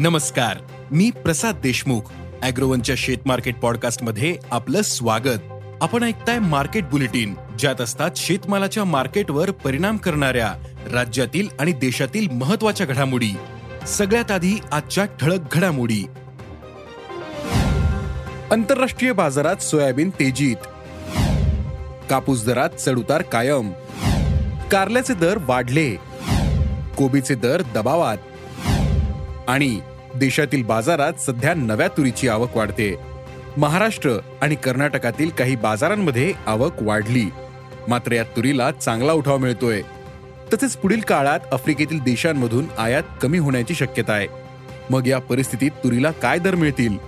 नमस्कार मी प्रसाद देशमुख अॅग्रोवनच्या शेत मार्केट पॉडकास्टमध्ये आपलं स्वागत. आपण ऐकताय मार्केट बुलेटिन ज्यात असतात शेतमालाच्या मार्केटवर परिणाम करणाऱ्या राज्यातील आणि देशातील महत्त्वाच्या घडामोडी. सगळ्यात आधी आजच्या ठळक घडामोडी. आंतरराष्ट्रीय बाजारात सोयाबीन तेजीत. कापूस दरात चढउतार कायम. कारल्याचे दर वाढले. कोबीचे दर दबावात. आणि देशातील बाजारात सध्या नव्या तुरीची आवक वाढते. महाराष्ट्र आणि कर्नाटकातील काही बाजारांमध्ये आवक वाढली. मात्र या तुरीला चांगला उठाव मिळतोय. तसेच पुढील काळात आफ्रिकेतील देशांमधून आयात कमी होण्याची शक्यता आहे. मग या परिस्थितीत तुरीला काय दर मिळतील?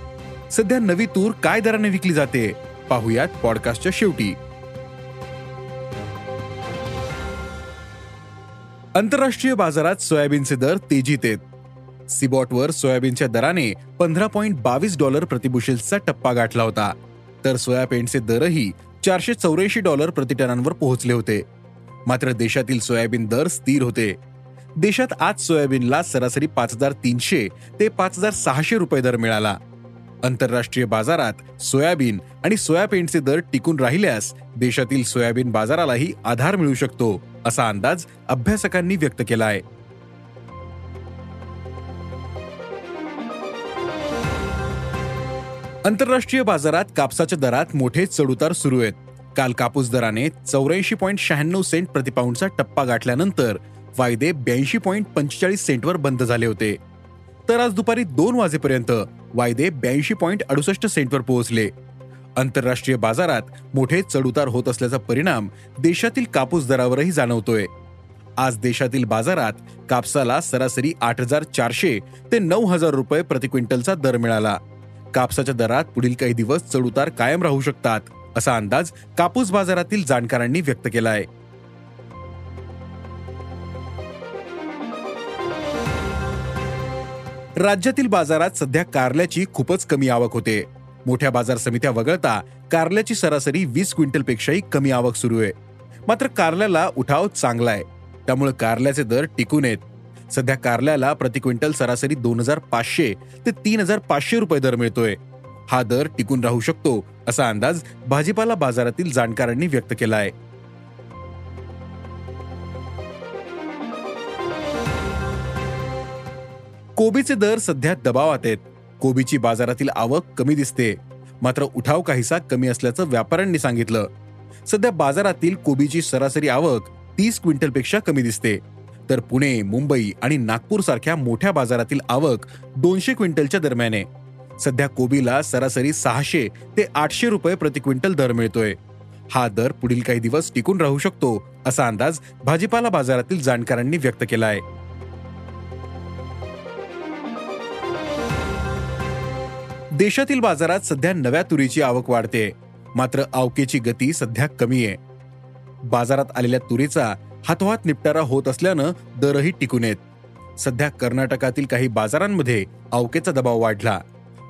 सध्या नवी तूर काय दराने विकली जाते? पाहुयात पॉडकास्टच्या शेवटी. आंतरराष्ट्रीय बाजारात सोयाबीनचे दर तेजीत आहेत. सिबॉटवर सोयाबीनच्या दराने पंधरा पॉईंट बावीस डॉलर प्रतिबुशेल्सचा टप्पा गाठला होता. तर सोयाबीनचे दरही चारशे चौऱ्याऐंशी डॉलर प्रतिटनांवर पोहोचले होते. मात्र देशातील सोयाबीन दर स्थिर होते. देशात आज सोयाबीनला सरासरी पाच हजार तीनशे ते पाच हजार सहाशे रुपये दर मिळाला. आंतरराष्ट्रीय बाजारात सोयाबीन आणि सोयाबीनचे दर टिकून राहिल्यास देशातील सोयाबीन बाजारालाही आधार मिळू शकतो असा अंदाज अभ्यासकांनी व्यक्त केला आहे. आंतरराष्ट्रीय बाजारात कापसाच्या दरात मोठे चढउतार सुरू आहेत. काल कापूस दराने चौऱ्याऐंशी पॉईंट शहाण्णव सेंट प्रतिपाऊंडचा टप्पा गाठल्यानंतर वायदे ब्याऐंशी पॉईंट पंचेचाळीस सेंटवर बंद झाले होते. तर आज दुपारी दोन वाजेपर्यंत वायदे ब्याऐंशी पॉईंट अडुसष्ट सेंटवर पोहोचले. आंतरराष्ट्रीय बाजारात मोठे चढउतार होत असल्याचा परिणाम देशातील कापूस दरावरही जाणवतोय. आज देशातील बाजारात कापसाला सरासरी आठ हजार चारशे ते नऊ हजार रुपये प्रति क्विंटलचा दर मिळाला. कापसाच्या दरात पुढील काही दिवस चढउतार कायम राहू शकतात असा अंदाज कापूस बाजारातील जाणकारांनी व्यक्त केला आहे राज्यातील बाजारात सध्या कारल्याची खूपच कमी आवक होते. मोठ्या बाजार समित्या वगळता कारल्याची सरासरी वीस क्विंटलपेक्षाही कमी आवक सुरू आहे. मात्र कारल्याला उठाव चांगला आहे त्यामुळे कारल्याचे दर टिकून आहेत. सध्या कारल्याला प्रति क्विंटल सरासरी दोन हजार पाचशे ते तीन हजार पाचशे रुपये दर मिळतोय. हा दर टिकून राहू शकतो असा अंदाज भाजीपाला बाजारातील जाणकारांनी व्यक्त केला आहे कोबीचे दर सध्या दबावात आहेत. कोबीची बाजारातील आवक कमी दिसते. मात्र उठाव काहीसा कमी असल्याचं व्यापाऱ्यांनी सांगितलं. सध्या बाजारातील कोबीची सरासरी आवक तीस क्विंटलपेक्षा कमी दिसते. तर पुणे मुंबई आणि नागपूर सारख्या मोठ्या बाजारातील आवक दोनशे क्विंटलच्या दरम्यान आहे. सध्या कोबीला सरासरी सहाशे ते आठशे रुपये प्रति क्विंटल दर मिळतोय. हा दर पुढील काही दिवस टिकून राहू शकतो असा अंदाज भाजीपाला बाजारातील जाणकारांनी व्यक्त केला आहे देशातील बाजारात सध्या नव्या तुरीची आवक वाढते. मात्र आवकेची गती सध्या कमी आहे. बाजारात आलेल्या तुरीचा हातोहात निपटारा होत असल्यानं दरही टिकून येत. सध्या कर्नाटकातील काही बाजारांमध्ये आवकेचा दबाव वाढला.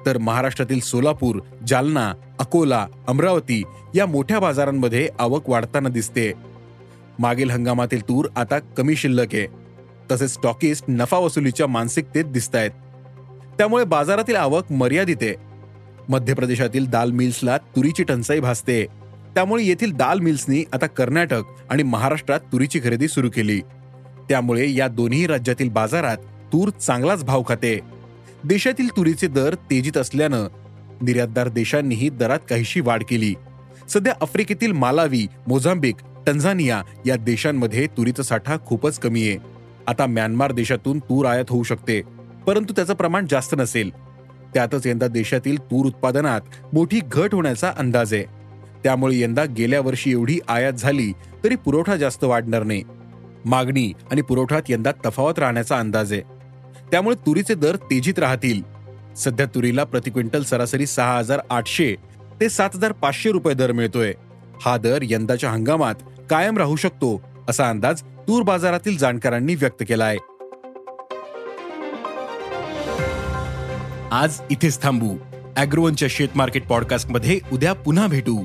तर महाराष्ट्रातील सोलापूर जालना अकोला अमरावती या मोठ्या बाजारांमध्ये आवक वाढताना दिसते. मागील हंगामातील तूर आता कमी शिल्लक आहे. तसेच स्टॉकिस्ट नफा वसुलीच्या मानसिकतेत दिसत आहेत त्यामुळे बाजारातील आवक मर्यादित आहे. मध्य प्रदेशातील दाल मिल्सला तुरीची टंचाई भासते. त्यामुळे येथील दाल मिल्सनी आता कर्नाटक आणि महाराष्ट्रात तुरीची खरेदी सुरू केली. त्यामुळे या दोन्ही राज्यातील बाजारात तूर चांगलाच भाव खाते. देशातील तुरीचे दर तेजीत असल्यानं निर्यातदार देशांनीही दरात काहीशी वाढ केली. सध्या आफ्रिकेतील मालावी मोझांबिक टंझानिया या देशांमध्ये तुरीचा साठा खूपच कमी आहे. आता म्यानमार देशातून तूर आयात होऊ शकते परंतु त्याचं प्रमाण जास्त नसेल. त्यातच यंदा देशातील तूर उत्पादनात मोठी घट होण्याचा अंदाज आहे. त्यामुळे यंदा गेल्या वर्षी एवढी आयात झाली तरी पुरवठा जास्त वाढणार नाही. मागणी आणि पुरवठ्यात यंदा तफावत राहण्याचा अंदाज आहे. त्यामुळे तुरीचे दर तेजीत राहतील. सध्या तुरीला प्रति क्विंटल सरासरी सहा हजार आठशे ते सात हजार पाचशे रुपये दर मिळतोय. हा दर यंदाच्या हंगामात कायम राहू शकतो असा अंदाज तूर बाजारातील जाणकारांनी व्यक्त केला आहे आज इथेच थांबू. अॅग्रोवनच्या शेत मार्केट पॉडकास्टमध्ये उद्या पुन्हा भेटू.